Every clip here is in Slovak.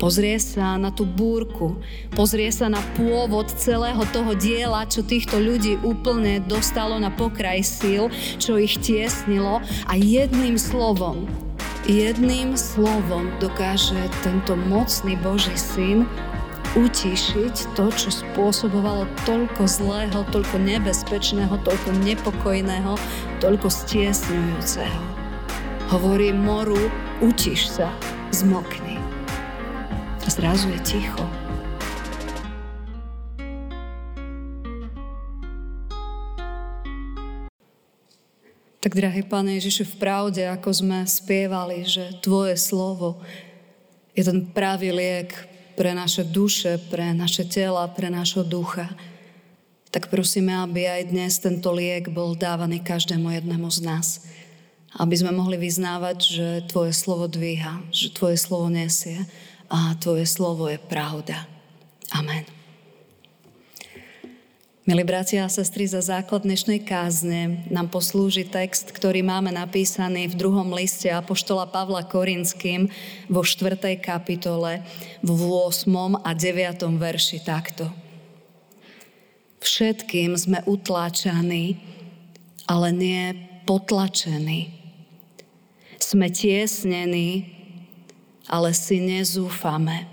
Pozrie sa na tú búrku, pozrie sa na pôvod celého toho diela, čo týchto ľudí úplne dostalo na pokraj síl, čo ich tiesnilo. A jedným slovom, jedným slovom dokáže tento mocný Boží syn utišiť to, čo spôsobovalo toľko zlého, toľko nebezpečného, toľko nepokojného, toľko stiesňujúceho. Hovorí moru, utiš sa, zmokni zrazu je ticho. Tak, drahý Pane Ježišu, v pravde, ako sme spievali, že Tvoje slovo je ten pravý liek pre naše duše, pre naše tela, pre našho ducha, tak prosíme, aby aj dnes tento liek bol dávaný každému jednému z nás. Aby sme mohli vyznávať, že Tvoje slovo dvíha, že Tvoje slovo nesie a Tvoje slovo je pravda. Amen. Milí bratia a sestry, za základ dnešnej kázne nám poslúži text, ktorý máme napísaný v druhom liste Apoštola Pavla Korinským vo 4. kapitole v 8. a 9. verši takto. Všetkým sme utláčaní, ale nie potlačení. Sme tiesnení, ale si nezúfame.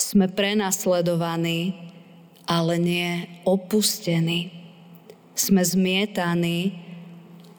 Sme prenasledovaní, ale nie opustení. Sme zmietaní,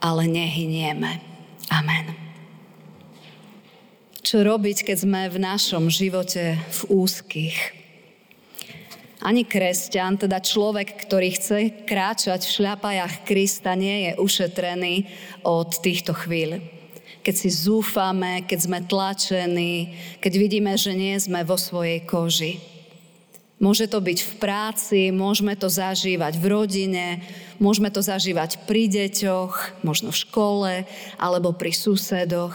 ale nehynieme. Amen. Čo robiť, keď sme v našom živote v úzkých? Ani kresťan, teda človek, ktorý chce kráčať v šľapajach Krista, nie je ušetrený od týchto chvíľ keď si zúfame, keď sme tlačení, keď vidíme, že nie sme vo svojej koži. Môže to byť v práci, môžeme to zažívať v rodine, môžeme to zažívať pri deťoch, možno v škole alebo pri susedoch.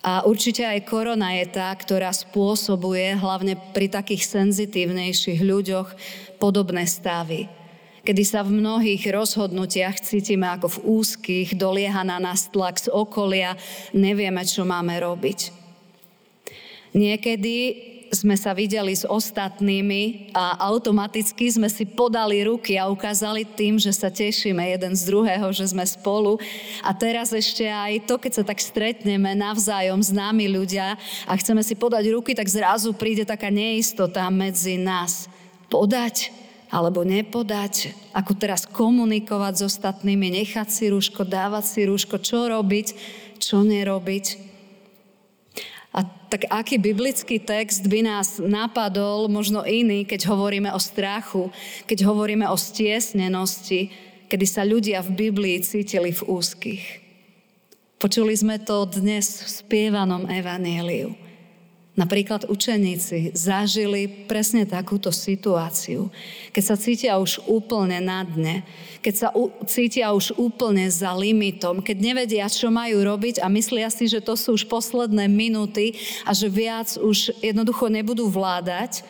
A určite aj korona je tá, ktorá spôsobuje hlavne pri takých senzitívnejších ľuďoch podobné stavy kedy sa v mnohých rozhodnutiach cítime ako v úzkých, dolieha na nás tlak z okolia, nevieme, čo máme robiť. Niekedy sme sa videli s ostatnými a automaticky sme si podali ruky a ukázali tým, že sa tešíme jeden z druhého, že sme spolu. A teraz ešte aj to, keď sa tak stretneme navzájom s nami ľudia a chceme si podať ruky, tak zrazu príde taká neistota medzi nás. Podať? Alebo nepodať, ako teraz komunikovať s ostatnými, nechať si rúško, dávať si rúško, čo robiť, čo nerobiť. A tak aký biblický text by nás napadol, možno iný, keď hovoríme o strachu, keď hovoríme o stiesnenosti, kedy sa ľudia v Biblii cítili v úzkých. Počuli sme to dnes v spievanom evaníliu. Napríklad učeníci zažili presne takúto situáciu, keď sa cítia už úplne na dne, keď sa u, cítia už úplne za limitom, keď nevedia, čo majú robiť a myslia si, že to sú už posledné minúty a že viac už jednoducho nebudú vládať.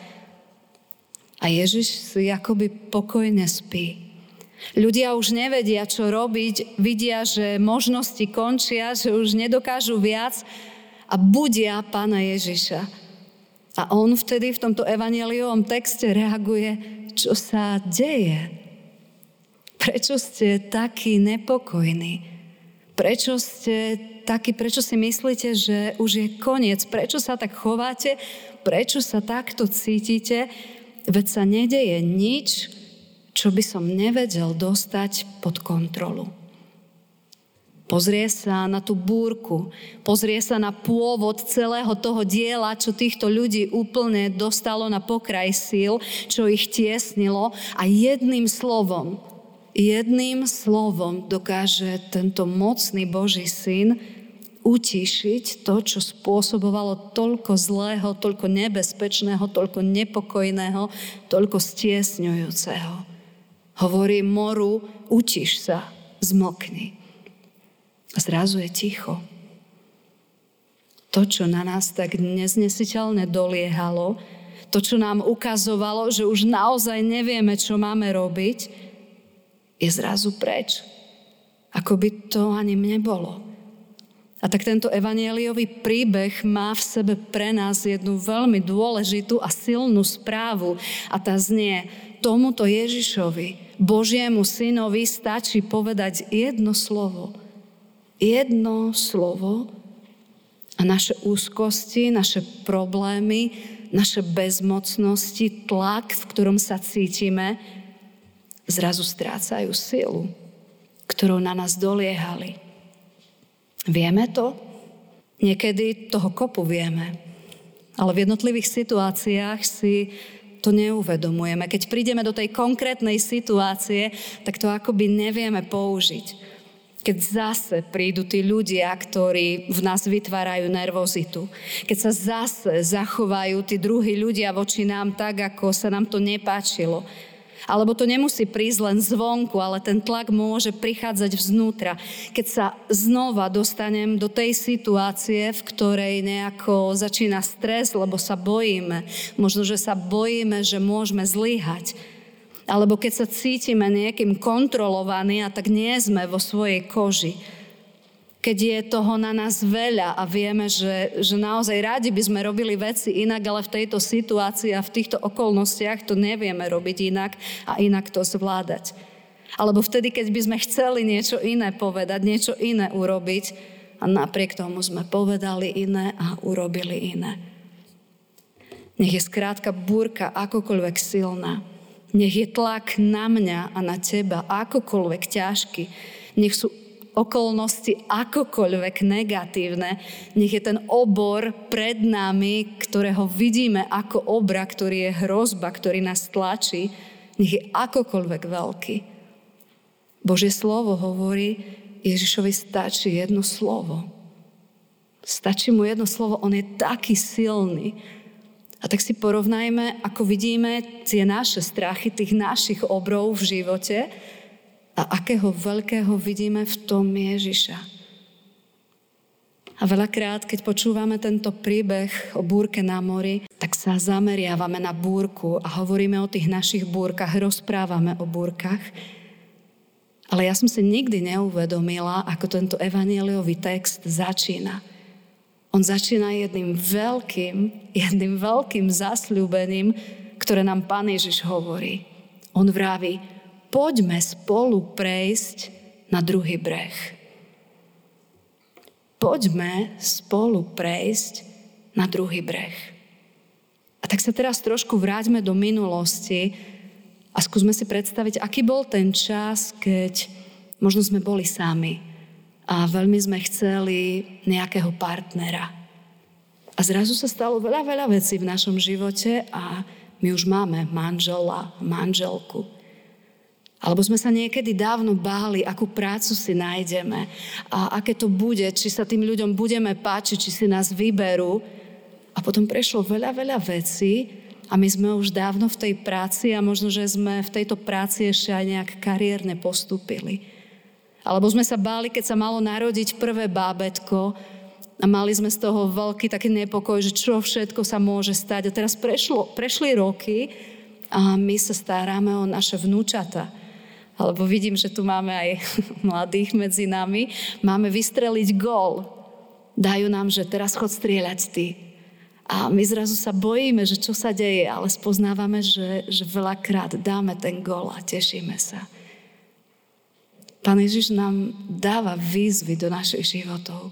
A Ježiš si akoby pokojne spí. Ľudia už nevedia, čo robiť, vidia, že možnosti končia, že už nedokážu viac a budia pána Ježiša. A on vtedy v tomto evangeliovom texte reaguje, čo sa deje. Prečo ste takí nepokojní? Prečo ste takí, prečo si myslíte, že už je koniec? Prečo sa tak chováte? Prečo sa takto cítite? Veď sa nedeje nič, čo by som nevedel dostať pod kontrolu. Pozrie sa na tú búrku, pozrie sa na pôvod celého toho diela, čo týchto ľudí úplne dostalo na pokraj síl, čo ich tiesnilo a jedným slovom, jedným slovom dokáže tento mocný Boží syn utišiť to, čo spôsobovalo toľko zlého, toľko nebezpečného, toľko nepokojného, toľko stiesňujúceho. Hovorí moru, utiš sa, zmokni. Zrazu je ticho. To, čo na nás tak neznesiteľne doliehalo, to, čo nám ukazovalo, že už naozaj nevieme, čo máme robiť, je zrazu preč. Ako by to ani nebolo. A tak tento evanieliový príbeh má v sebe pre nás jednu veľmi dôležitú a silnú správu. A tá znie, tomuto Ježišovi, Božiemu synovi, stačí povedať jedno slovo. Jedno slovo a naše úzkosti, naše problémy, naše bezmocnosti, tlak, v ktorom sa cítime, zrazu strácajú silu, ktorou na nás doliehali. Vieme to? Niekedy toho kopu vieme, ale v jednotlivých situáciách si to neuvedomujeme. Keď prídeme do tej konkrétnej situácie, tak to akoby nevieme použiť. Keď zase prídu tí ľudia, ktorí v nás vytvárajú nervozitu. Keď sa zase zachovajú tí druhí ľudia voči nám tak, ako sa nám to nepáčilo alebo to nemusí prísť len zvonku, ale ten tlak môže prichádzať vznútra. Keď sa znova dostanem do tej situácie, v ktorej nejako začína stres, lebo sa bojíme. Možno, že sa bojíme, že môžeme zlyhať. Alebo keď sa cítime niekým kontrolovaní a tak nie sme vo svojej koži keď je toho na nás veľa a vieme, že, že naozaj radi by sme robili veci inak, ale v tejto situácii a v týchto okolnostiach to nevieme robiť inak a inak to zvládať. Alebo vtedy, keď by sme chceli niečo iné povedať, niečo iné urobiť a napriek tomu sme povedali iné a urobili iné. Nech je skrátka búrka akokoľvek silná. Nech je tlak na mňa a na teba akokoľvek ťažký. Nech sú okolnosti akokoľvek negatívne, nech je ten obor pred nami, ktorého vidíme ako obra, ktorý je hrozba, ktorý nás tlačí, nech je akokoľvek veľký. Božie slovo hovorí, Ježišovi stačí jedno slovo. Stačí mu jedno slovo, on je taký silný. A tak si porovnajme, ako vidíme tie naše strachy, tých našich obrov v živote a akého veľkého vidíme v tom Ježiša. A veľakrát, keď počúvame tento príbeh o búrke na mori, tak sa zameriavame na búrku a hovoríme o tých našich búrkach, rozprávame o búrkach. Ale ja som si nikdy neuvedomila, ako tento evanieliový text začína. On začína jedným veľkým, jedným veľkým zasľúbením, ktoré nám Pán Ježiš hovorí. On vraví, poďme spolu prejsť na druhý breh. Poďme spolu prejsť na druhý breh. A tak sa teraz trošku vráťme do minulosti a skúsme si predstaviť, aký bol ten čas, keď možno sme boli sami a veľmi sme chceli nejakého partnera. A zrazu sa stalo veľa, veľa vecí v našom živote a my už máme manžela, manželku. Alebo sme sa niekedy dávno báli, akú prácu si nájdeme a aké to bude, či sa tým ľuďom budeme páčiť, či si nás vyberú. A potom prešlo veľa, veľa vecí a my sme už dávno v tej práci a možno, že sme v tejto práci ešte aj nejak kariérne postúpili. Alebo sme sa báli, keď sa malo narodiť prvé bábetko a mali sme z toho veľký taký nepokoj, že čo všetko sa môže stať. A teraz prešlo, prešli roky a my sa staráme o naše vnúčata alebo vidím, že tu máme aj mladých medzi nami, máme vystreliť gól. Dajú nám, že teraz chod strieľať ty. A my zrazu sa bojíme, že čo sa deje, ale spoznávame, že, že veľakrát dáme ten gól a tešíme sa. Pán Ježiš nám dáva výzvy do našich životov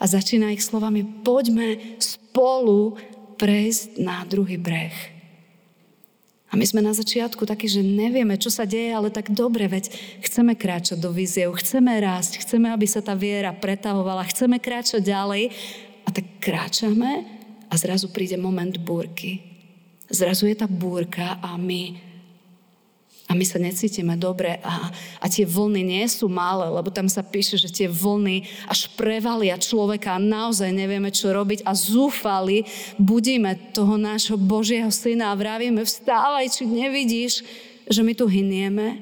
a začína ich slovami, poďme spolu prejsť na druhý breh. A my sme na začiatku takí, že nevieme, čo sa deje, ale tak dobre, veď chceme kráčať do víziev, chceme rásť, chceme, aby sa tá viera pretavovala, chceme kráčať ďalej. A tak kráčame a zrazu príde moment búrky. Zrazu je tá búrka a my a my sa necítime dobre a, a tie vlny nie sú malé, lebo tam sa píše, že tie vlny až prevalia človeka a naozaj nevieme, čo robiť a zúfali budíme toho nášho Božieho syna a vravíme, vstávaj, či nevidíš, že my tu hynieme.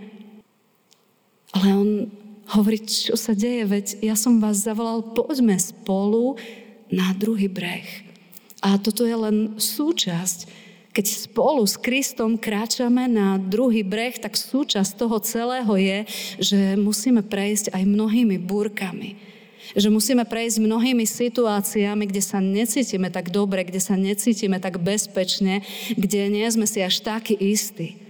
Ale on hovorí, čo sa deje, veď ja som vás zavolal, poďme spolu na druhý breh. A toto je len súčasť keď spolu s Kristom kráčame na druhý breh, tak súčasť toho celého je, že musíme prejsť aj mnohými búrkami. Že musíme prejsť mnohými situáciami, kde sa necítime tak dobre, kde sa necítime tak bezpečne, kde nie sme si až takí istí.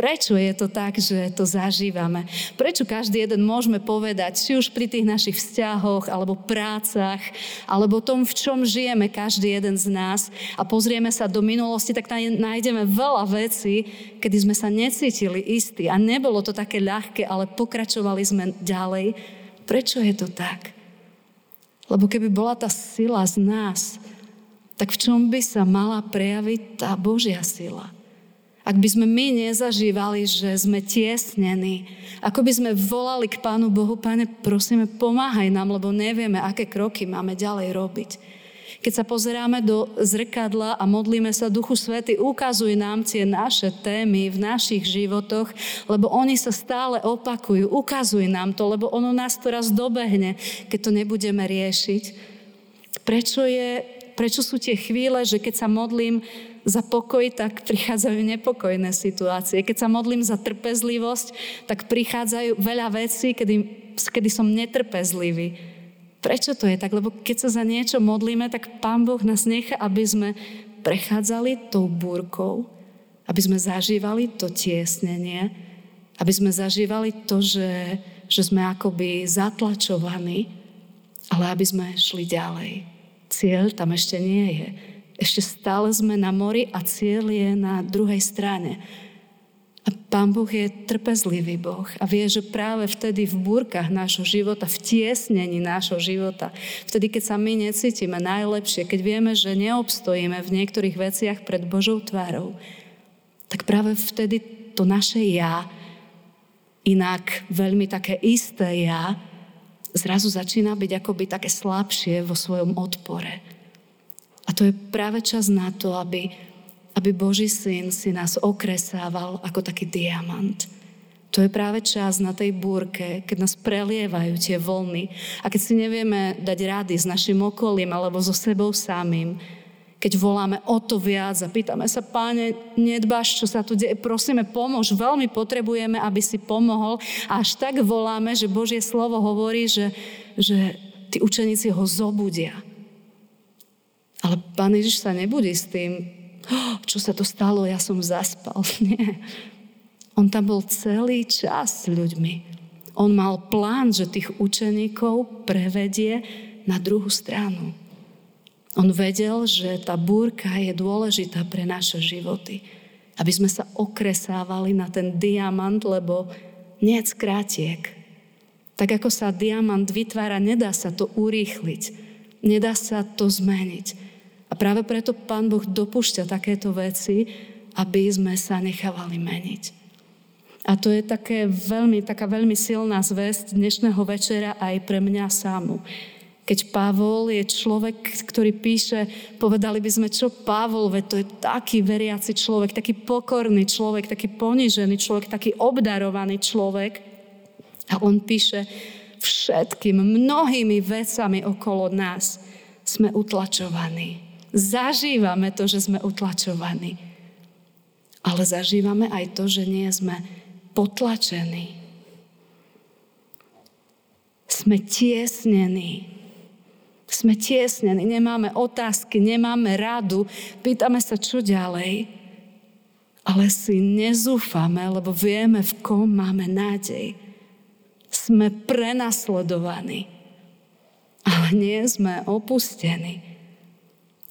Prečo je to tak, že to zažívame? Prečo každý jeden môžeme povedať, či už pri tých našich vzťahoch, alebo prácach, alebo tom, v čom žijeme každý jeden z nás a pozrieme sa do minulosti, tak nájdeme veľa vecí, kedy sme sa necítili istí a nebolo to také ľahké, ale pokračovali sme ďalej. Prečo je to tak? Lebo keby bola tá sila z nás, tak v čom by sa mala prejaviť tá Božia sila? Ak by sme my nezažívali, že sme tiesnení, ako by sme volali k Pánu Bohu, Pane, prosíme, pomáhaj nám, lebo nevieme, aké kroky máme ďalej robiť. Keď sa pozeráme do zrkadla a modlíme sa Duchu Svety, ukazuj nám tie naše témy v našich životoch, lebo oni sa stále opakujú. Ukazuj nám to, lebo ono nás to raz dobehne, keď to nebudeme riešiť. Prečo, je, prečo sú tie chvíle, že keď sa modlím, za pokoj, tak prichádzajú nepokojné situácie. Keď sa modlím za trpezlivosť, tak prichádzajú veľa vecí, kedy, kedy som netrpezlivý. Prečo to je tak? Lebo keď sa za niečo modlíme, tak Pán Boh nás nechá, aby sme prechádzali tou búrkou, aby sme zažívali to tiesnenie, aby sme zažívali to, že, že sme akoby zatlačovaní, ale aby sme šli ďalej. Cieľ tam ešte nie je. Ešte stále sme na mori a cieľ je na druhej strane. A Pán Boh je trpezlivý Boh a vie, že práve vtedy v búrkach nášho života, v tiesnení nášho života, vtedy, keď sa my necítime najlepšie, keď vieme, že neobstojíme v niektorých veciach pred Božou tvárou, tak práve vtedy to naše ja, inak veľmi také isté ja, zrazu začína byť akoby také slabšie vo svojom odpore. A to je práve čas na to, aby, aby Boží syn si nás okresával ako taký diamant. To je práve čas na tej búrke, keď nás prelievajú tie vlny a keď si nevieme dať rady s našim okolím alebo so sebou samým, keď voláme o to viac a pýtame sa, páne, nedbáš, čo sa tu deje, prosíme, pomôž, veľmi potrebujeme, aby si pomohol. A až tak voláme, že Božie slovo hovorí, že, že tí učeníci ho zobudia. Ale pán Ježiš sa nebudí s tým, oh, čo sa to stalo, ja som zaspal. Nie. On tam bol celý čas s ľuďmi. On mal plán, že tých učeníkov prevedie na druhú stranu. On vedel, že tá búrka je dôležitá pre naše životy. Aby sme sa okresávali na ten diamant, lebo nie skrátiek. Tak ako sa diamant vytvára, nedá sa to urýchliť. Nedá sa to zmeniť. A práve preto Pán Boh dopúšťa takéto veci, aby sme sa nechávali meniť. A to je také veľmi, taká veľmi silná zväzť dnešného večera aj pre mňa samu. Keď Pavol je človek, ktorý píše, povedali by sme, čo Pavol, veď to je taký veriaci človek, taký pokorný človek, taký ponižený človek, taký obdarovaný človek. A on píše, všetkým mnohými vecami okolo nás sme utlačovaní Zažívame to, že sme utlačovaní. Ale zažívame aj to, že nie sme potlačení. Sme tiesnení. Sme tiesnení, nemáme otázky, nemáme radu, pýtame sa, čo ďalej. Ale si nezúfame, lebo vieme, v kom máme nádej. Sme prenasledovaní, ale nie sme opustení.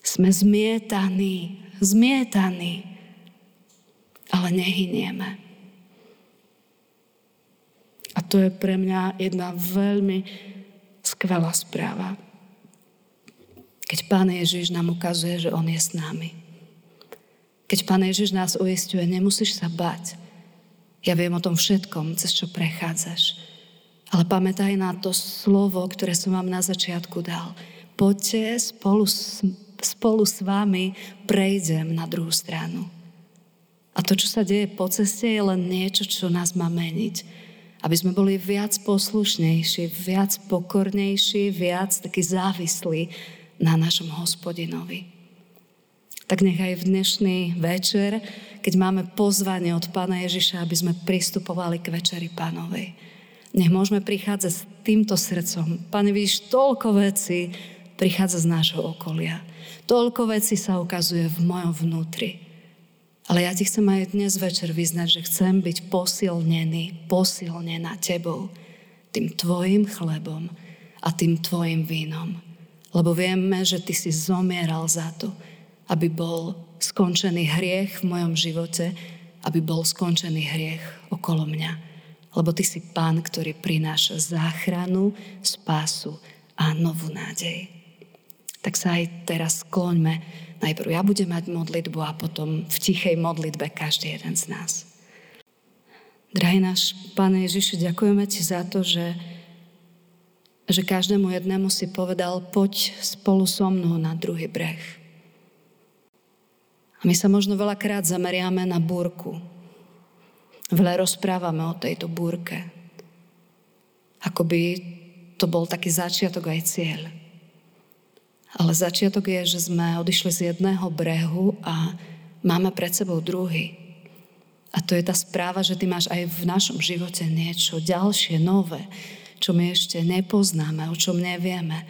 Sme zmietaní, zmietaní, ale nehynieme. A to je pre mňa jedna veľmi skvelá správa. Keď Pán Ježiš nám ukazuje, že On je s nami. Keď Pán Ježiš nás uistuje, nemusíš sa bať. Ja viem o tom všetkom, cez čo prechádzaš. Ale pamätaj na to slovo, ktoré som vám na začiatku dal. Poďte spolu s spolu s vami prejdem na druhú stranu. A to, čo sa deje po ceste, je len niečo, čo nás má meniť. Aby sme boli viac poslušnejší, viac pokornejší, viac taký závislí na našom hospodinovi. Tak nech aj v dnešný večer, keď máme pozvanie od Pána Ježiša, aby sme pristupovali k večeri Pánovej Nech môžeme prichádzať s týmto srdcom. Pane, vidíš, toľko vecí prichádza z nášho okolia. Toľko vecí sa ukazuje v mojom vnútri. Ale ja ti chcem aj dnes večer vyznať, že chcem byť posilnený, posilnená tebou, tým tvojim chlebom a tým tvojim vínom. Lebo vieme, že ty si zomieral za to, aby bol skončený hriech v mojom živote, aby bol skončený hriech okolo mňa lebo Ty si Pán, ktorý prináša záchranu, spásu a novú nádej. Tak sa aj teraz skloňme. Najprv ja budem mať modlitbu a potom v tichej modlitbe každý jeden z nás. Drahý náš Pane Ježiši, ďakujeme Ti za to, že, že každému jednému si povedal, poď spolu so mnou na druhý breh. A my sa možno veľakrát zameriame na búrku, Veľa rozprávame o tejto búrke. Ako by to bol taký začiatok aj cieľ. Ale začiatok je, že sme odišli z jedného brehu a máme pred sebou druhý. A to je tá správa, že ty máš aj v našom živote niečo ďalšie, nové, čo my ešte nepoznáme, o čom nevieme,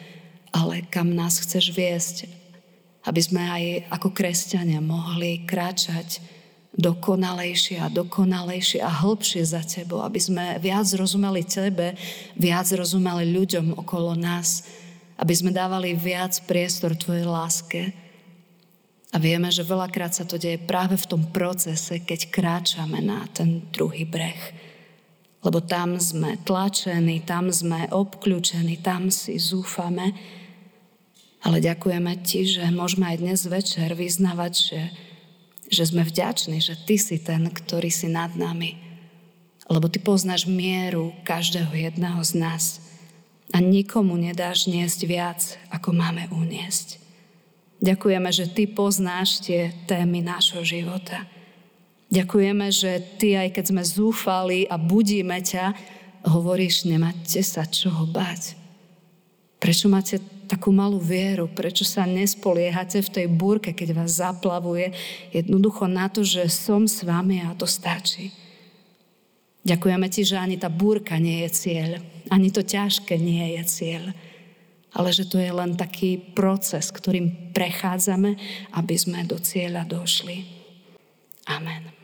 ale kam nás chceš viesť, aby sme aj ako kresťania mohli kráčať dokonalejšie a dokonalejšie a hĺbšie za tebou, aby sme viac rozumeli tebe, viac rozumeli ľuďom okolo nás, aby sme dávali viac priestor tvojej láske. A vieme, že veľakrát sa to deje práve v tom procese, keď kráčame na ten druhý breh. Lebo tam sme tlačení, tam sme obklúčení, tam si zúfame. Ale ďakujeme ti, že môžeme aj dnes večer vyznavať, že že sme vďační, že Ty si ten, ktorý si nad nami. Lebo Ty poznáš mieru každého jedného z nás a nikomu nedáš niesť viac, ako máme uniesť. Ďakujeme, že Ty poznáš tie témy nášho života. Ďakujeme, že Ty, aj keď sme zúfali a budíme ťa, hovoríš, nemáte sa čoho báť. Prečo máte takú malú vieru, prečo sa nespoliehate v tej búrke, keď vás zaplavuje, jednoducho na to, že som s vami a to stačí. Ďakujeme ti, že ani tá búrka nie je cieľ, ani to ťažké nie je cieľ, ale že to je len taký proces, ktorým prechádzame, aby sme do cieľa došli. Amen.